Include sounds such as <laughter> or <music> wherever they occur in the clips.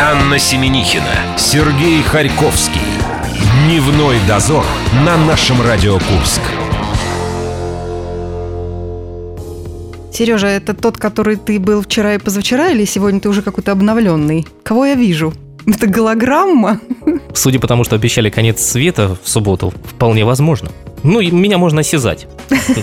Анна Семенихина, Сергей Харьковский. Дневной дозор на нашем Радио Курск. Сережа, это тот, который ты был вчера и позавчера, или сегодня ты уже какой-то обновленный? Кого я вижу? Это голограмма? Судя по тому, что обещали конец света в субботу, вполне возможно. Ну, и меня можно осязать.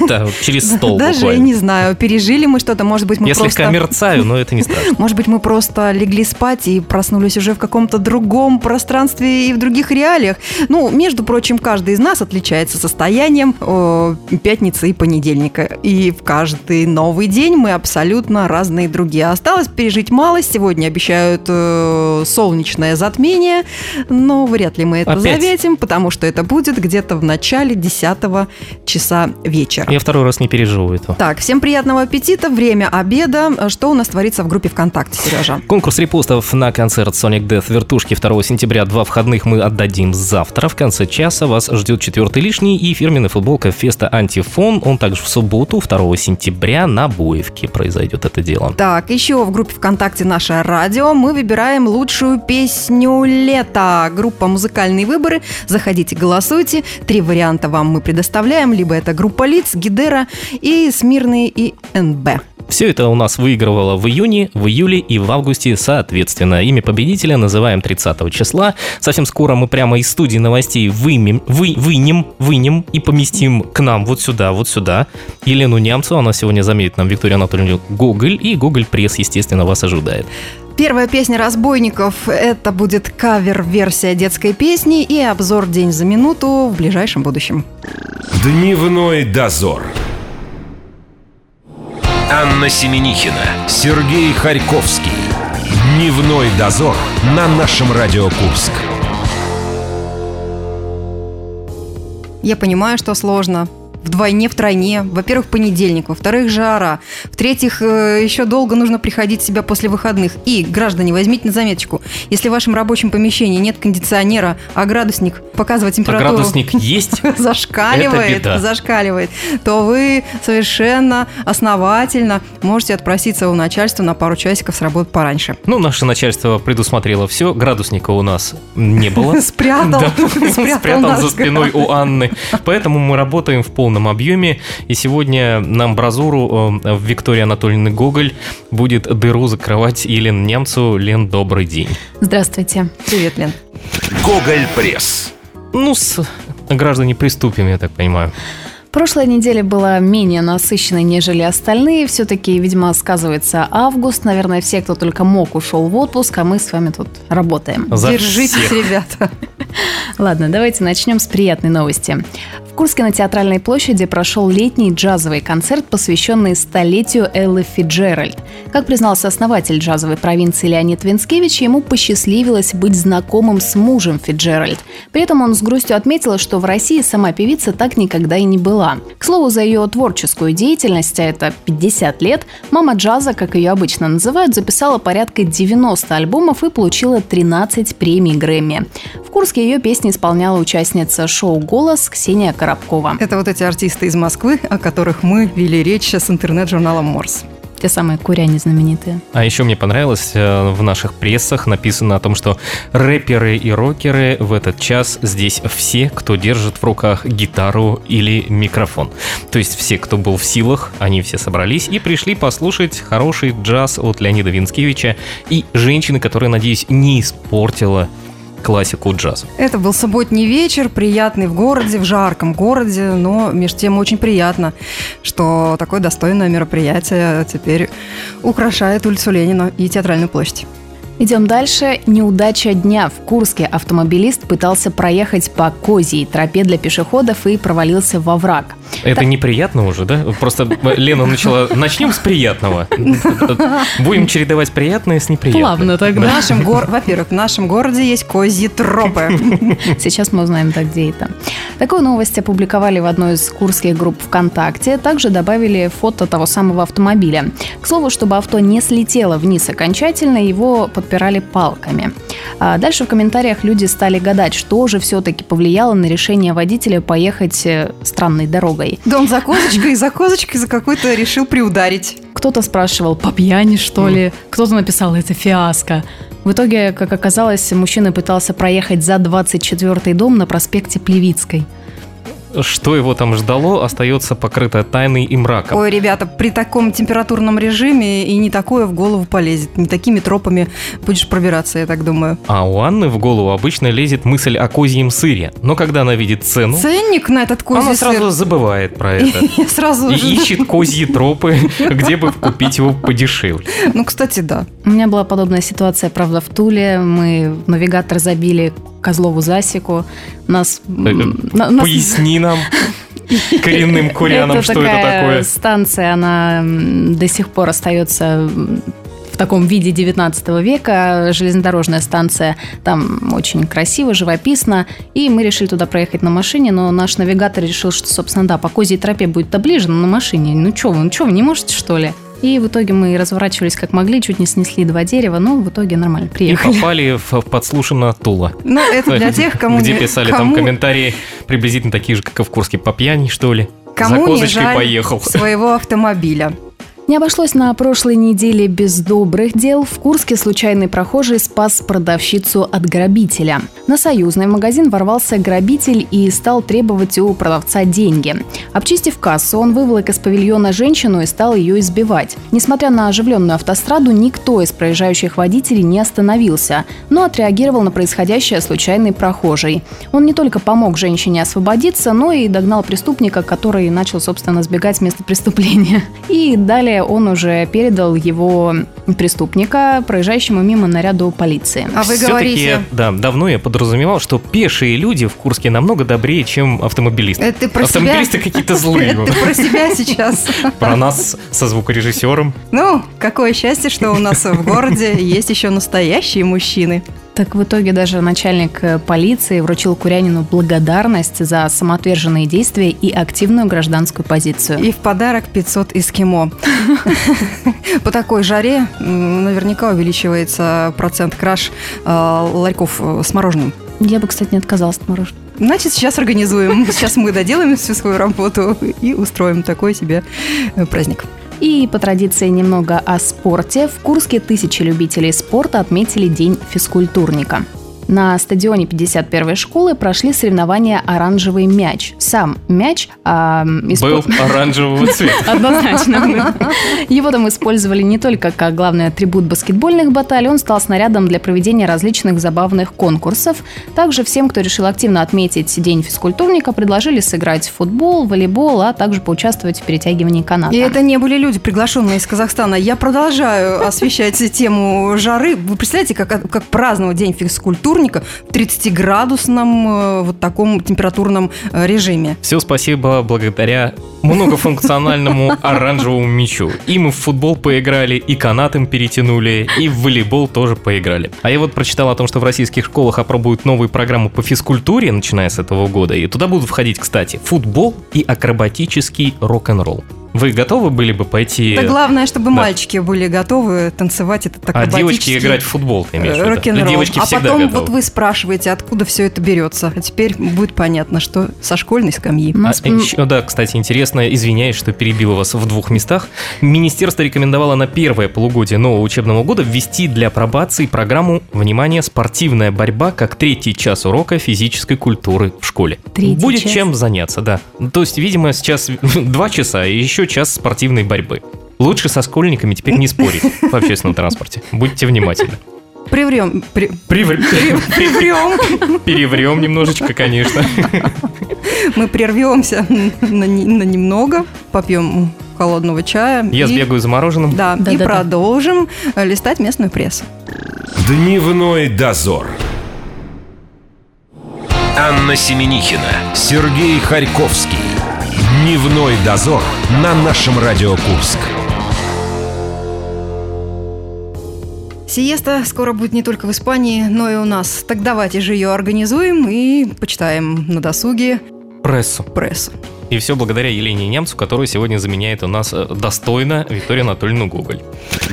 Да, через стол Даже я не знаю, пережили мы что-то, может быть, мы Я просто... слегка мерцаю, но это не страшно. <laughs> Может быть, мы просто легли спать и проснулись уже в каком-то другом пространстве и в других реалиях. Ну, между прочим, каждый из нас отличается состоянием э, пятницы и понедельника. И в каждый новый день мы абсолютно разные другие. Осталось пережить малость. Сегодня обещают э, солнечное затмение, но вряд ли мы это Опять? заметим, потому что это будет где-то в начале 10 часа вечера. Я второй раз не переживу этого. Так, всем приятного аппетита. Время обеда. Что у нас творится в группе ВКонтакте, Сережа? <laughs> Конкурс репостов на концерт Sonic Death вертушки 2 сентября. Два входных мы отдадим завтра. В конце часа вас ждет четвертый лишний и фирменная футболка Феста Антифон. Он также в субботу, 2 сентября, на Боевке произойдет это дело. Так, еще в группе ВКонтакте «Наше радио» мы выбираем лучшую песню лета. Группа «Музыкальные выборы». Заходите, голосуйте. Три варианта вам мы предоставляем. Либо это группа лиц, Гидера и Смирные и НБ. Все это у нас выигрывало в июне, в июле и в августе соответственно. Имя победителя называем 30 числа. Совсем скоро мы прямо из студии новостей вымем, вы, вынем, вынем и поместим к нам вот сюда, вот сюда. Елену Нямцу, она сегодня заметит нам Викторию Анатольевну Гоголь, и Гоголь Пресс, естественно, вас ожидает. Первая песня «Разбойников» — это будет кавер-версия детской песни и обзор «День за минуту» в ближайшем будущем. Дневной дозор. Анна Семенихина, Сергей Харьковский. Дневной дозор на нашем Радио Курск. Я понимаю, что сложно. Вдвойне, втройне. Во-первых, понедельник, во-вторых, жара. В-третьих, э, еще долго нужно приходить в себя после выходных. И, граждане, возьмите на заметочку, если в вашем рабочем помещении нет кондиционера, а градусник показывает А температуру... градусник есть? <laughs> зашкаливает, зашкаливает, то вы совершенно основательно можете отпроситься у начальства на пару часиков с работы пораньше. Ну, наше начальство предусмотрело все. Градусника у нас не было. <laughs> <laughs> Спрятал, спрятал за спиной у Анны. Поэтому мы работаем в полном объеме. И сегодня на амбразуру э, в Виктории Анатольевны Гоголь будет дыру закрывать Елен Немцу. Лен, добрый день. Здравствуйте. Привет, Лен. Гоголь Пресс. Ну, с граждане приступим, я так понимаю. Прошлая неделя была менее насыщенной, нежели остальные. Все-таки, видимо, сказывается август. Наверное, все, кто только мог, ушел в отпуск, а мы с вами тут работаем. За Держитесь, всех. ребята. <laughs> Ладно, давайте начнем с приятной новости. В Курске на Театральной площади прошел летний джазовый концерт, посвященный столетию Эллы Фиджеральд. Как признался основатель джазовой провинции Леонид Винскевич, ему посчастливилось быть знакомым с мужем Фиджеральд. При этом он с грустью отметил, что в России сама певица так никогда и не была. К слову, за ее творческую деятельность, а это 50 лет, мама джаза, как ее обычно называют, записала порядка 90 альбомов и получила 13 премий Грэмми. В Курске ее песни исполняла участница шоу «Голос» Ксения Коробкова. Это вот эти артисты из Москвы, о которых мы вели речь с интернет-журналом «Морс». Те самые куряне знаменитые. А еще мне понравилось, э, в наших прессах написано о том, что рэперы и рокеры в этот час здесь все, кто держит в руках гитару или микрофон. То есть все, кто был в силах, они все собрались и пришли послушать хороший джаз от Леонида Винскевича и женщины, которая, надеюсь, не испортила классику джаза. Это был субботний вечер, приятный в городе, в жарком городе, но между тем очень приятно, что такое достойное мероприятие теперь украшает улицу Ленина и Театральную площадь. Идем дальше. Неудача дня. В Курске автомобилист пытался проехать по козьей тропе для пешеходов и провалился во враг. Это неприятно уже, да? Просто Лена начала... Начнем с приятного. Будем чередовать приятное с неприятным. Плавно В тогда. нашем гор... <laughs> Во-первых, в нашем городе есть козьи тропы. <laughs> Сейчас мы узнаем, так где это. Такую новость опубликовали в одной из курских групп ВКонтакте. Также добавили фото того самого автомобиля. К слову, чтобы авто не слетело вниз окончательно, его подпирали палками. А дальше в комментариях люди стали гадать, что же все-таки повлияло на решение водителя поехать э, странной дорогой. Да он за <laughs> козочкой, за козочкой, за какой-то решил приударить. Кто-то спрашивал, по пьяни что ли? Кто-то написал, это фиаско. В итоге, как оказалось, мужчина пытался проехать за 24-й дом на проспекте Плевицкой. Что его там ждало, остается покрыто тайной и мраком. Ой, ребята, при таком температурном режиме и не такое в голову полезет. Не такими тропами будешь пробираться, я так думаю. А у Анны в голову обычно лезет мысль о козьем сыре. Но когда она видит цену, Ценник на этот козий она сыр. сразу забывает про <laughs> это. Я сразу И <laughs> ищет козьи тропы, <laughs> где бы купить его подешевле. Ну, кстати, да. У меня была подобная ситуация, правда, в Туле. Мы в навигатор забили Козлову засеку. Нас... на- нас- Поясни нам, <laughs> коренным курянам, это что это такое. станция, она до сих пор остается в таком виде 19 века, железнодорожная станция, там очень красиво, живописно, и мы решили туда проехать на машине, но наш навигатор решил, что, собственно, да, по козьей тропе будет-то ближе, но на машине, ну что вы, ну что вы, не можете, что ли? И в итоге мы разворачивались как могли, чуть не снесли два дерева, но в итоге нормально И приехали. попали в подслушано Тула. Ну, это для тех, кому Где писали там комментарии приблизительно такие же, как и в Курске, по пьяни, что ли? Кому За не козочкой жаль поехал. своего автомобиля. Не обошлось на прошлой неделе без добрых дел. В Курске случайный прохожий спас продавщицу от грабителя. На союзный магазин ворвался грабитель и стал требовать у продавца деньги. Обчистив кассу, он выволок из павильона женщину и стал ее избивать. Несмотря на оживленную автостраду, никто из проезжающих водителей не остановился, но отреагировал на происходящее случайный прохожий. Он не только помог женщине освободиться, но и догнал преступника, который начал, собственно, сбегать с места преступления. <laughs> И далее он уже передал его преступника проезжающему мимо наряду полиции. А вы говорите... да, давно я подразумевал, что пешие люди в Курске намного добрее, чем автомобилисты. Это ты про себя? Автомобилисты какие-то злые. Это <laughs> ты про себя сейчас. Про нас со звукорежиссером. Ну, какое счастье, что у нас в городе есть еще настоящие мужчины. Так в итоге даже начальник э, полиции вручил Курянину благодарность за самоотверженные действия и активную гражданскую позицию. И в подарок 500 эскимо. <laughs> По такой жаре наверняка увеличивается процент краж э, ларьков э, с мороженым. Я бы, кстати, не отказалась от мороженого. Значит, сейчас организуем. Сейчас мы доделаем всю свою работу и устроим такой себе праздник. И по традиции немного о спорте. В Курске тысячи любителей спорта отметили День физкультурника. На стадионе 51-й школы прошли соревнования «Оранжевый мяч». Сам мяч а, испо- Был оранжевого цвета. <laughs> Однозначно. Его там использовали не только как главный атрибут баскетбольных баталий, он стал снарядом для проведения различных забавных конкурсов. Также всем, кто решил активно отметить День физкультурника, предложили сыграть в футбол, волейбол, а также поучаствовать в перетягивании каната. И это не были люди, приглашенные из Казахстана. Я продолжаю освещать тему жары. Вы представляете, как, как праздновать День физкультурника в 30-градусном э, вот таком температурном э, режиме? Все спасибо благодаря многофункциональному оранжевому мячу. И мы в футбол поиграли, и канатом перетянули, и в волейбол тоже поиграли. А я вот прочитал о том, что в российских школах опробуют новую программу по физкультуре, начиная с этого года. И туда будут входить, кстати, футбол и акробатический рок-н-ролл. Вы готовы были бы пойти... Да главное, чтобы мальчики были готовы танцевать этот А девочки акробатический, играть в футбол, ты имеешь в э, виду? рок-н-ролл. Девочки а всегда потом готовы. вот вы спрашиваете, откуда все это берется. А теперь будет понятно, что со школьной скамьи. А, еще, да, кстати, интересно, извиняюсь, что перебила вас в двух местах. Министерство рекомендовало на первое полугодие нового учебного года ввести для пробации программу «Внимание! Спортивная борьба» как третий час урока физической культуры в школе. Третий Будет час? чем заняться, да. То есть, видимо, сейчас <laughs> два часа и еще час спортивной борьбы. Лучше со школьниками теперь не спорить в общественном транспорте. Будьте внимательны. Приврем, при- Привр- <laughs> приврем. Переврем немножечко, конечно. Мы прервемся на, на немного, попьем холодного чая. Я и- сбегаю за мороженым. Да, и Да-да-да. продолжим э, листать местную прессу. Дневной дозор. Анна Семенихина, Сергей Харьковский. Дневной дозор на нашем Радио Курск. Сиеста скоро будет не только в Испании, но и у нас. Так давайте же ее организуем и почитаем на досуге Прессу. прессу. И все благодаря Елене Немцу, которая сегодня заменяет у нас э, достойно Викторию Анатольевну Гоголь.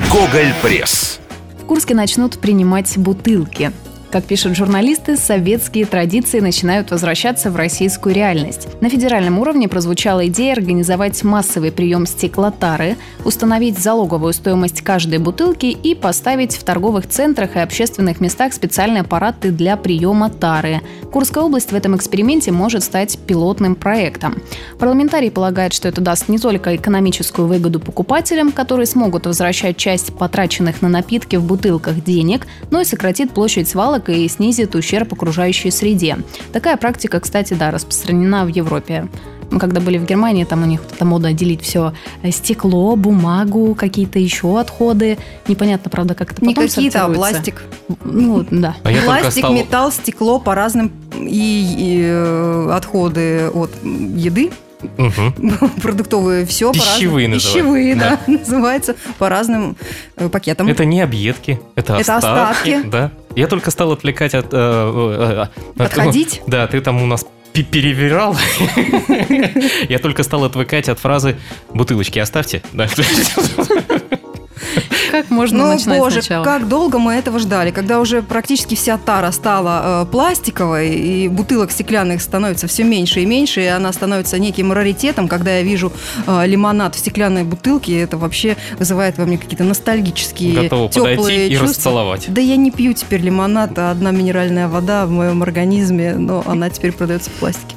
Гоголь Пресс. В Курске начнут принимать бутылки. Как пишут журналисты, советские традиции начинают возвращаться в российскую реальность. На федеральном уровне прозвучала идея организовать массовый прием стеклотары, установить залоговую стоимость каждой бутылки и поставить в торговых центрах и общественных местах специальные аппараты для приема тары. Курская область в этом эксперименте может стать пилотным проектом. Парламентарий полагает, что это даст не только экономическую выгоду покупателям, которые смогут возвращать часть потраченных на напитки в бутылках денег, но и сократит площадь свалок и снизит ущерб окружающей среде. Такая практика, кстати, да, распространена в Европе. Мы когда были в Германии, там у них вот эта мода делить все стекло, бумагу, какие-то еще отходы. Непонятно, правда, как это Не потом какие-то, а пластик. Ну, да. А Пластик, стал- металл, стекло по разным и, и, э, отходы от еды, Мгм. <laughs> продуктовые, все Пищевые по разным. называют. Пищевые, да, <laughs> называется по разным э, пакетам. Это не объедки, это, Это остатки. остатки. Да. Я только стал отвлекать от... э, э, э, от- Отходить? <laughs> Да, ты там у нас пе- перевирал. <laughs> Я только стал отвыкать от фразы «бутылочки оставьте». Да. <laughs> <laughs> Как можно Ну, начинать боже, сначала? как долго мы этого ждали, когда уже практически вся тара стала э, пластиковой, и бутылок стеклянных становится все меньше и меньше, и она становится неким раритетом. Когда я вижу э, лимонад в стеклянной бутылке, это вообще вызывает во мне какие-то ностальгические, Готова теплые подойти и чувства. расцеловать. Да я не пью теперь лимонад, а одна минеральная вода в моем организме, но она теперь продается в пластике.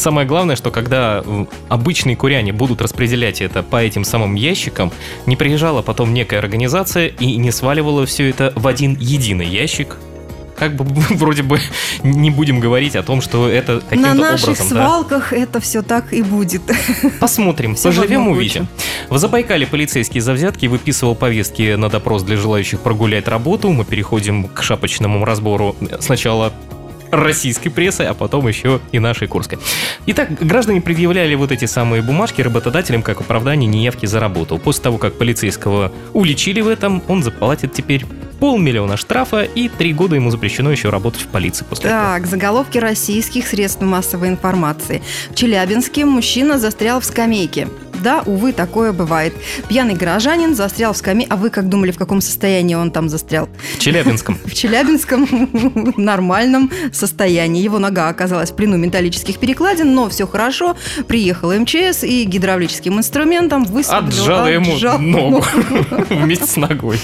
Самое главное, что когда обычные куряне будут распределять это по этим самым ящикам, не приезжала потом некая организация и не сваливала все это в один единый ящик. Как бы <laughs> вроде бы не будем говорить о том, что это На каким-то наших образом, да. свалках это все так и будет. Посмотрим, Всё в поживем, увидим. В Забайкале полицейский за взятки выписывал повестки на допрос для желающих прогулять работу. Мы переходим к шапочному разбору сначала российской прессы, а потом еще и нашей курской. Итак, граждане предъявляли вот эти самые бумажки работодателям как оправдание неявки за работу. После того, как полицейского уличили в этом, он заплатит теперь полмиллиона штрафа и три года ему запрещено еще работать в полиции после этого. Так, заголовки российских средств массовой информации. В Челябинске мужчина застрял в скамейке. Да, увы, такое бывает. Пьяный горожанин застрял в скамейке. А вы как думали, в каком состоянии он там застрял? В Челябинском. <laughs> В Челябинском нормальном состоянии. Его нога оказалась в плену металлических перекладин, но все хорошо. Приехал МЧС и гидравлическим инструментом высвободил... Отжала ему отжал ногу <laughs> <laughs> вместе с ногой.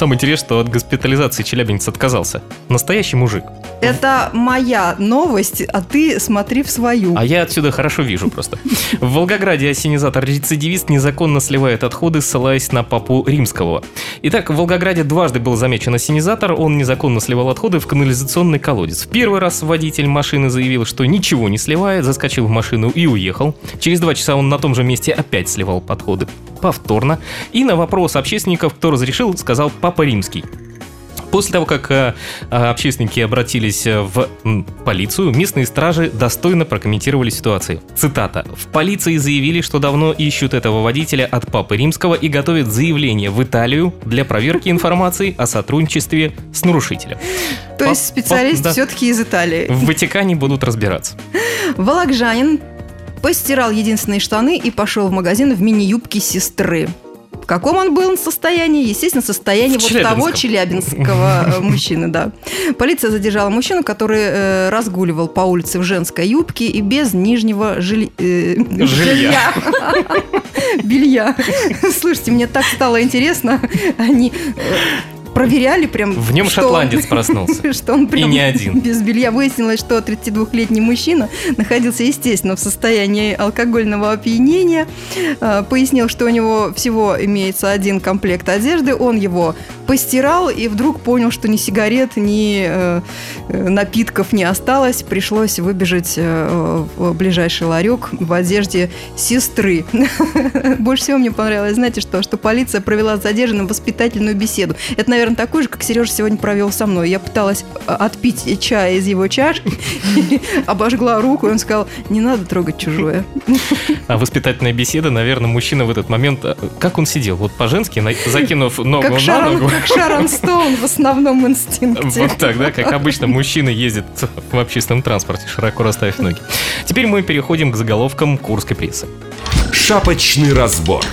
Самое интересное, что от госпитализации челябинец отказался. Настоящий мужик. Это моя новость, а ты смотри в свою. А я отсюда хорошо вижу просто. В Волгограде осенизатор-рецидивист незаконно сливает отходы, ссылаясь на папу римского. Итак, в Волгограде дважды был замечен осенизатор, он незаконно сливал отходы в канализационный колодец. В первый раз водитель машины заявил, что ничего не сливает, заскочил в машину и уехал. Через два часа он на том же месте опять сливал подходы. Повторно. И на вопрос общественников, кто разрешил, сказал папа римский. После того, как э, э, общественники обратились э, в полицию, местные стражи достойно прокомментировали ситуацию. Цитата. «В полиции заявили, что давно ищут этого водителя от Папы Римского и готовят заявление в Италию для проверки информации о сотрудничестве с нарушителем. То есть специалист да. все-таки из Италии. В Ватикане будут разбираться. Волокжанин постирал единственные штаны и пошел в магазин в мини-юбке сестры. В каком он был состоянии? Естественно, состоянии В вот того челябинского э, <laughs> мужчины, да. Полиция задержала мужчину, который э, разгуливал по улице в женской юбке и без нижнего жили- э, Жилья. <laughs> Белья. Слушайте, мне так стало интересно. Они э, проверяли прям... В нем <laughs> что он- шотландец проснулся. что он прям не один. без белья. Выяснилось, что 32-летний мужчина находился, естественно, в состоянии алкогольного опьянения. Э, Пояснил, что у него всего имеется один комплект одежды. Он его постирал и вдруг понял, что ни сигарет, ни э, э, напитков не осталось. Пришлось выбежать э, в ближайший ларек в одежде сестры. <laughs> Больше всего мне понравилось, знаете что, что полиция провела с задержанным воспитательную беседу. Это, наверное, такой же, как Сережа сегодня провел со мной. Я пыталась э, отпить чай из его чашки, <laughs> обожгла руку, и он сказал, не надо трогать чужое. А воспитательная беседа, наверное, мужчина в этот момент... э, Как он сидел? Вот по-женски, закинув ногу Как на Шарон, ногу. как Шарон Стоун в основном инстинкте. <laughs> Вот так, да, как обычно мужчина ездит в общественном транспорте, широко расставив ноги. Теперь мы переходим к заголовкам курской прессы. Шапочный разбор.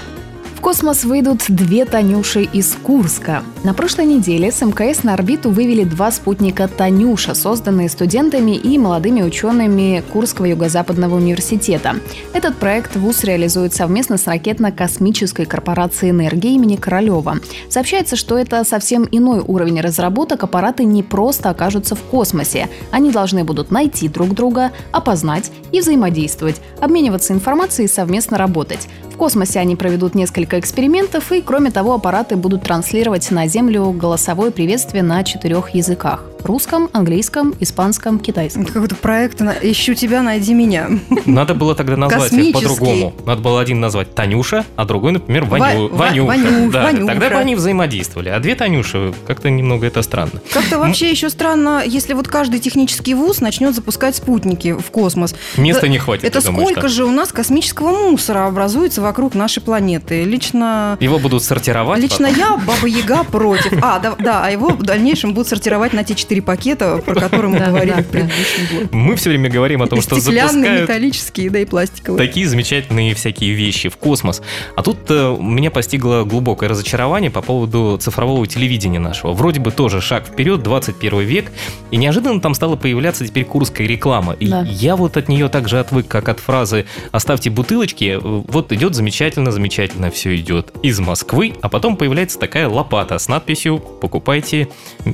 Космос выйдут две Танюши из Курска. На прошлой неделе с МКС на орбиту вывели два спутника «Танюша», созданные студентами и молодыми учеными Курского юго-западного университета. Этот проект ВУЗ реализует совместно с ракетно-космической корпорацией энергии имени Королева. Сообщается, что это совсем иной уровень разработок. Аппараты не просто окажутся в космосе. Они должны будут найти друг друга, опознать и взаимодействовать, обмениваться информацией и совместно работать. В космосе. Они проведут несколько экспериментов, и, кроме того, аппараты будут транслировать на Землю голосовое приветствие на четырех языках – русском, английском, испанском, китайском. Это какой-то проект «Ищу тебя, найди меня». Надо было тогда назвать их по-другому. Надо было один назвать Танюша, а другой, например, Ваню... Ва- Ванюша. Ваню- Да, Ванюша. Тогда бы они взаимодействовали. А две Танюши, как-то немного это странно. Как-то вообще еще странно, если вот каждый технический вуз начнет запускать спутники в космос. Места не хватит, Это сколько же у нас космического мусора образуется вокруг нашей планеты? Лично... Его будут сортировать. Лично потом. я, Баба Яга, против. А, да, да, а его в дальнейшем будут сортировать на те четыре пакета, про которые мы говорили в предыдущем блоке. Мы все время говорим о том, что Стеклянные, запускают металлические, да и пластиковые. такие замечательные всякие вещи в космос. А тут э, меня постигло глубокое разочарование по поводу цифрового телевидения нашего. Вроде бы тоже шаг вперед, 21 век, и неожиданно там стала появляться теперь курская реклама. И я вот от нее так же отвык, как от фразы «оставьте бутылочки». Э, Вот идет замечательно, замечательно все идет из Москвы, а потом появляется такая лопата с надписью «покупайте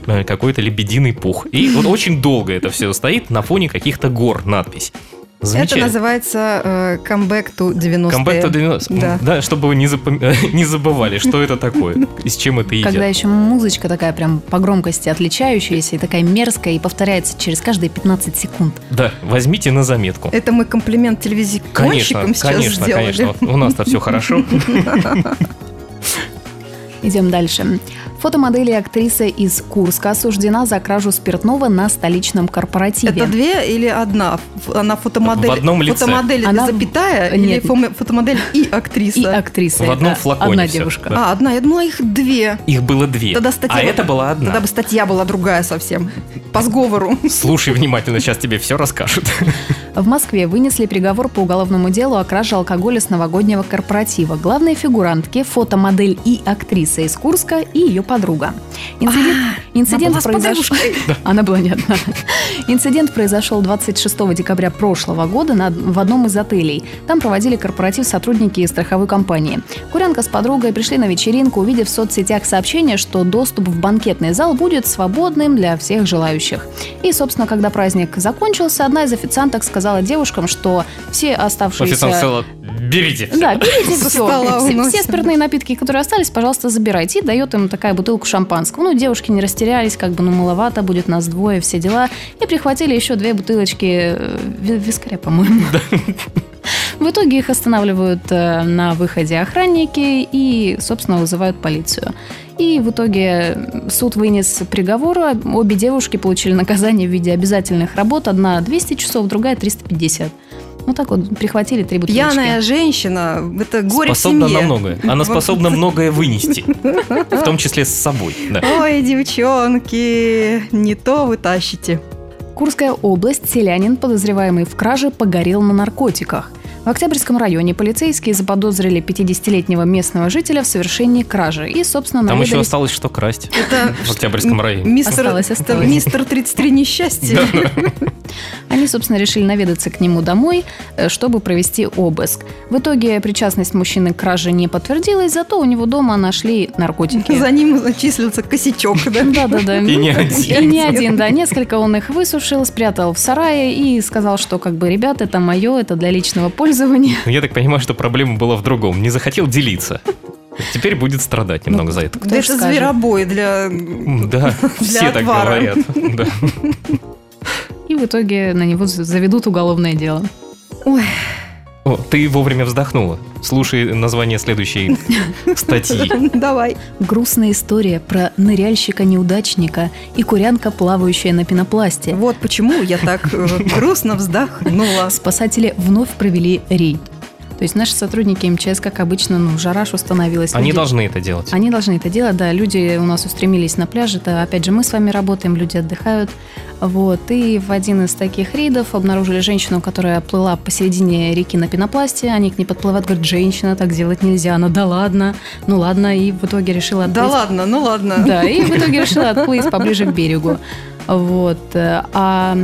э, какой-то лебединый пух». И вот очень долго это все стоит на фоне каких-то гор надпись. Это называется э, comeback to 90-е. Comeback to 90. Да. Да, чтобы вы не, запом- <laughs> не забывали, что это такое и с чем это едят. Когда еще музычка такая прям по громкости отличающаяся и такая мерзкая и повторяется через каждые 15 секунд. Да, возьмите на заметку. Это мы комплимент Конечно, телевизионщикам сейчас конечно, сделали. конечно. У нас-то все хорошо. <laughs> Идем дальше. Фотомодель и актриса из Курска осуждена за кражу спиртного на столичном корпоративе. Это две или одна? Она фотомодель. В одном лице. Фотомодель Она- запятая Нет. или фотомодель и <laughs> актриса? И актриса. В одном флаконе Одна всё, девушка. да. А, одна. Я думала, их две. Их было две. Тогда статья а это была одна. Тогда бы статья была другая совсем. По сговору. Слушай внимательно, сейчас тебе все расскажут. В Москве вынесли приговор по уголовному делу о краже алкоголя с новогоднего корпоратива. Главные фигурантки – фотомодель и актриса из Курска и ее подруга. Инцидент, инцидент А, она была с произошел... подружкой. <laughs> Она была не одна. Инцидент произошел 26 декабря прошлого года на- в одном из отелей. Там проводили корпоратив сотрудники страховой компании. Курянка с подругой пришли на вечеринку, увидев в соцсетях сообщение, что доступ в банкетный зал будет свободным для всех желающих. И, собственно, когда праздник закончился, одна из официанток сказала девушкам, что все оставшиеся... Официант берите. всё». Да, берите <laughs> все. Все, все спиртные напитки, которые остались, пожалуйста, забирайте. И дает им такая бутылку шампанского. Ну, девушки не растерялись, как бы, ну, маловато, будет нас двое, все дела. И прихватили еще две бутылочки э, ви- вискаря, по-моему. В итоге их останавливают э, на выходе охранники и, собственно, вызывают полицию. И в итоге суд вынес приговор. Обе девушки получили наказание в виде обязательных работ. Одна 200 часов, другая 350. Ну так вот, прихватили три бутылочки. Пьяная женщина – это горе способна в семье. на многое. Она способна многое вынести. <laughs> В том числе с собой. да. Ой, девчонки, не то вы тащите. Курская область, селянин, подозреваемый в краже, погорел на наркотиках. В Октябрьском районе полицейские заподозрили 50-летнего местного жителя в совершении кражи и, собственно, Там еще осталось что красть <laughs> Это в Октябрьском районе. мистер, Осталось, осталось. мистер 33 несчастья. <laughs> Они, собственно, решили наведаться к нему домой, э, чтобы провести обыск. В итоге причастность мужчины к краже не подтвердилась, зато у него дома нашли наркотики. За ним числился косячок, да? Да-да-да. И не один. И не один, да. Несколько он их высушил, спрятал в сарае и сказал, что как бы, ребят, это мое, это для личного пользования. Ну, Я так понимаю, что проблема была в другом. Не захотел делиться. Теперь будет страдать немного за это. Кто Да это скажет? зверобой для... Да, <laughs> все так отвара. говорят. Да. <laughs> И в итоге на него за- заведут уголовное дело. Ой, О, ты вовремя вздохнула. Слушай название следующей <laughs> статьи. давай. Грустная история про ныряльщика-неудачника и курянка, плавающая на пенопласте. Вот почему я так э, грустно вздохнула. Спасатели вновь провели рейд. То есть наши сотрудники МЧС, как обычно, ну, жара установилась. Они люди- должны это делать. Они должны это делать, да. Люди у нас устремились на пляж. Это, опять же, мы с вами работаем, люди отдыхают. Вот. И в один из таких рейдов обнаружили женщину, которая плыла посередине реки на пенопласте. Они к ней подплывают, говорят, женщина, так делать нельзя. Она, да ладно, ну ладно. И в итоге решила Да отплыть. ладно, ну ладно. Да, и в итоге решила отплыть поближе к берегу. Вот. э, А,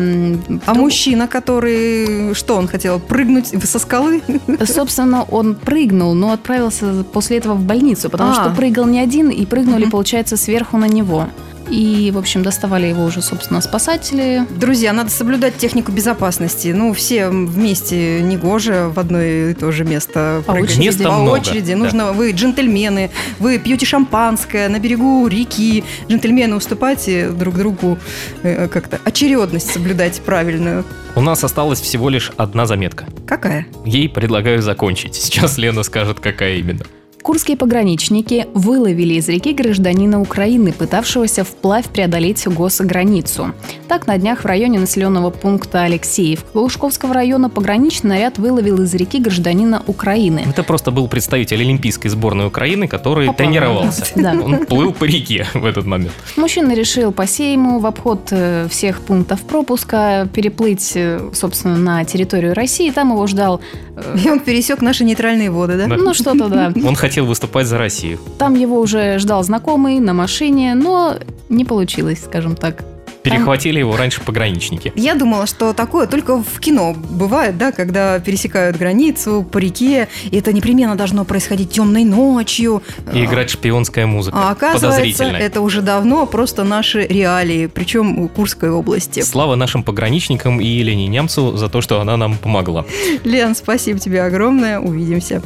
А мужчина, который, что он хотел, прыгнуть со скалы? Собственно, он прыгнул, но отправился после этого в больницу, потому А. что прыгал не один, и прыгнули, Мгм. получается, сверху на него. И, в общем, доставали его уже, собственно, спасатели. Друзья, надо соблюдать технику безопасности. Ну, все вместе негоже в одно и то же место По прыгать. очереди. Места По много, очереди. да. Нужно, вы джентльмены, вы пьете шампанское на берегу реки. Джентльмены, уступайте друг другу э, как-то очередность соблюдать правильную. У нас осталась всего лишь одна заметка. Какая? Ей предлагаю закончить. Сейчас Лена скажет, какая именно. Курские пограничники выловили из реки гражданина Украины, пытавшегося вплавь преодолеть госграницу. Так, на днях в районе населенного пункта Алексеев Лужковского района пограничный наряд выловил из реки гражданина Украины. Это просто был представитель Олимпийской сборной Украины, который Попал. тренировался. <laughs> Да. Он плыл по реке в этот момент. Мужчина решил по сейму в обход э, всех пунктов пропуска переплыть, э, собственно, на территорию России. Там его ждал, э, И он пересек наши нейтральные воды, да? Да. ну что-то, да. Он хотел выступать за Россию. Там его уже ждал знакомый на машине, но не получилось, скажем так. Перехватили его раньше пограничники. Я думала, что такое только в кино бывает, да, когда пересекают границу по реке, и это непременно должно происходить темной ночью. И играть шпионская музыка. А оказывается, это уже давно просто наши реалии, причем у Курской области. Слава нашим пограничникам и Елене Немцу за то, что она нам помогла. Лен, спасибо тебе огромное. Увидимся.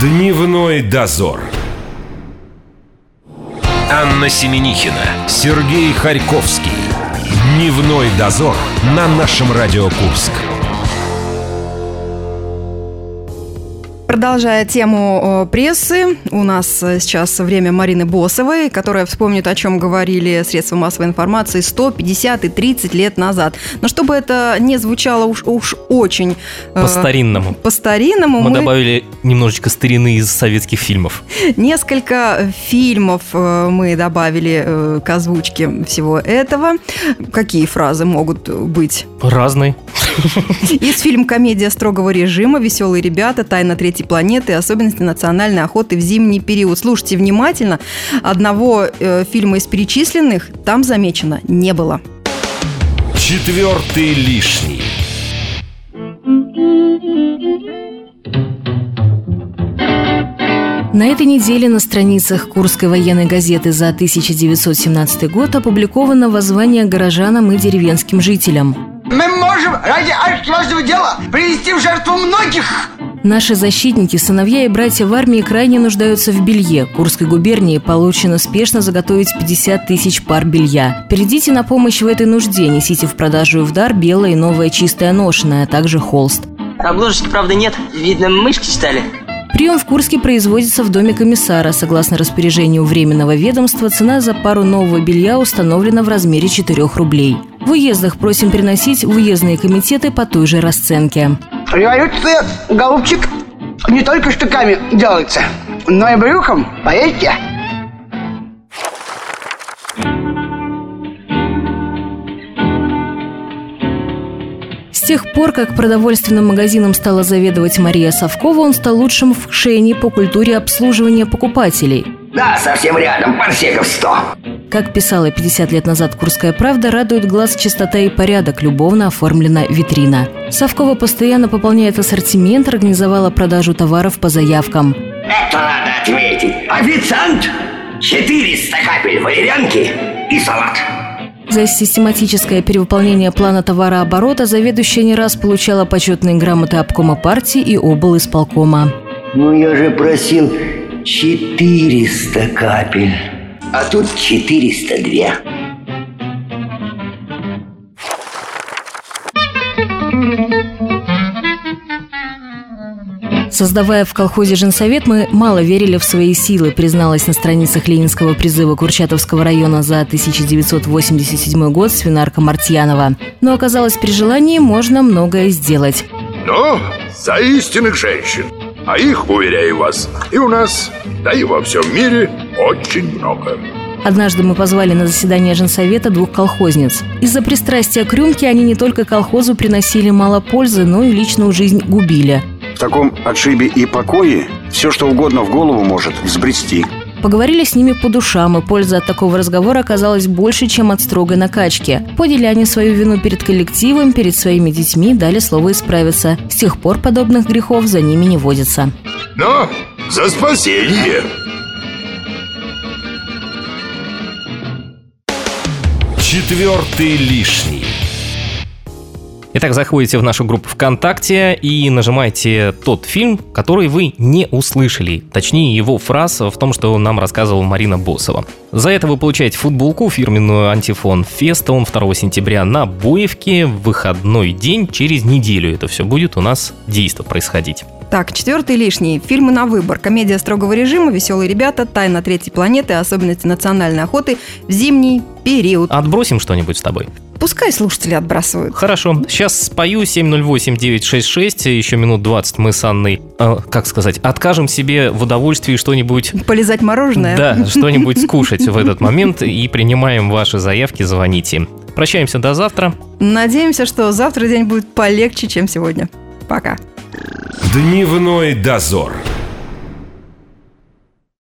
Дневной дозор. Анна Семенихина, Сергей Харьковский. Дневной дозор на нашем Радио Курск. Продолжая тему э, прессы, у нас э, сейчас время Марины Босовой, которая вспомнит, о чем говорили средства массовой информации 100, 50 и 30 лет назад. Но чтобы это не звучало уж, уж очень... э, По-старинному. По-старинному Мы мы, добавили немножечко старины из советских фильмов. несколько фильмов мы добавили к озвучке всего этого. Какие фразы могут быть? Разные. Из фильм «Комедия строгого режима», «Веселые ребята», «Тайна третьей планеты», особенности национальной охоты в зимний период. Слушайте внимательно. Одного э, фильма из перечисленных там замечено не было. Четвертый лишний. На этой неделе на страницах Курской военной газеты за 1917 год опубликовано воззвание горожанам и деревенским жителям. Мы можем ради архиважного дела принести в жертву многих. Наши защитники, сыновья и братья в армии крайне нуждаются в белье. Курской губернии поручено спешно заготовить 50 тысяч пар белья. Придите на помощь в этой нужде, несите в продажу и в дар белое и новое чистое ношеное, а также холст. Обложечки, правда, нет. Видно, мышки читали. Прием в Курске производится в доме комиссара. Согласно распоряжению Временного ведомства, цена за пару нового белья установлена в размере 4 рублей. В уездах просим приносить в уездные комитеты по той же расценке. Революция, голубчик, не только штуками делается, но и брюхом, поверьте. Тех пор, как продовольственным магазином стала заведовать Мария Савкова, он стал лучшим в Кшене по культуре обслуживания покупателей. Да, совсем рядом, парсеков 100. Как писала 50 лет назад «Курская правда», радует глаз чистота и порядок, любовно оформлена витрина. Савкова постоянно пополняет ассортимент, организовала продажу товаров по заявкам. Это надо отметить. Официант, 400 капель валерьянки и салат. За систематическое перевыполнение плана товарооборота заведующая не раз получала почетные грамоты обкома партии и обл. исполкома. Ну я же просил 400 капель. А тут 402. Создавая в колхозе «Женсовет», мы мало верили в свои силы, призналась на страницах Ленинского призыва Курчатовского района за 1987 год свинарка Мартьянова. Но оказалось, при желании можно многое сделать. Но за истинных женщин. А их, уверяю вас, и у нас, да и во всем мире очень много. Однажды мы позвали на заседание женсовета двух колхозниц. Из-за пристрастия к рюмке они не только колхозу приносили мало пользы, но и личную жизнь губили. В таком отшибе и покое все, что угодно в голову может взбрести. Поговорили с ними по душам, и польза от такого разговора оказалась больше, чем от строгой накачки. Поняли они свою вину перед коллективом, перед своими детьми, дали слово исправиться. С тех пор подобных грехов за ними не водится. Но за спасение! Четвертый лишний. Итак, заходите в нашу группу ВКонтакте и нажимаете тот фильм, который вы не услышали. Точнее, его фраз в том, что нам рассказывала Марина Босова. За это вы получаете футболку фирменную антифон Феста. Он 2 сентября на Боевке в выходной день. Через неделю это все будет у нас действо происходить. Так, четвертый лишний. Фильмы на выбор. Комедия строгого режима, веселые ребята, тайна третьей планеты, особенности национальной охоты в зимний период. Отбросим что-нибудь с тобой. Пускай слушатели отбрасывают. Хорошо, сейчас спою 708-966, еще минут 20 мы с Анной, э, как сказать, откажем себе в удовольствии что-нибудь... Полезать мороженое? Да, <laughs> что-нибудь скушать в этот момент и принимаем ваши заявки, звоните. Прощаемся до завтра. Надеемся, что завтра день будет полегче, чем сегодня. Пока. Дневной дозор.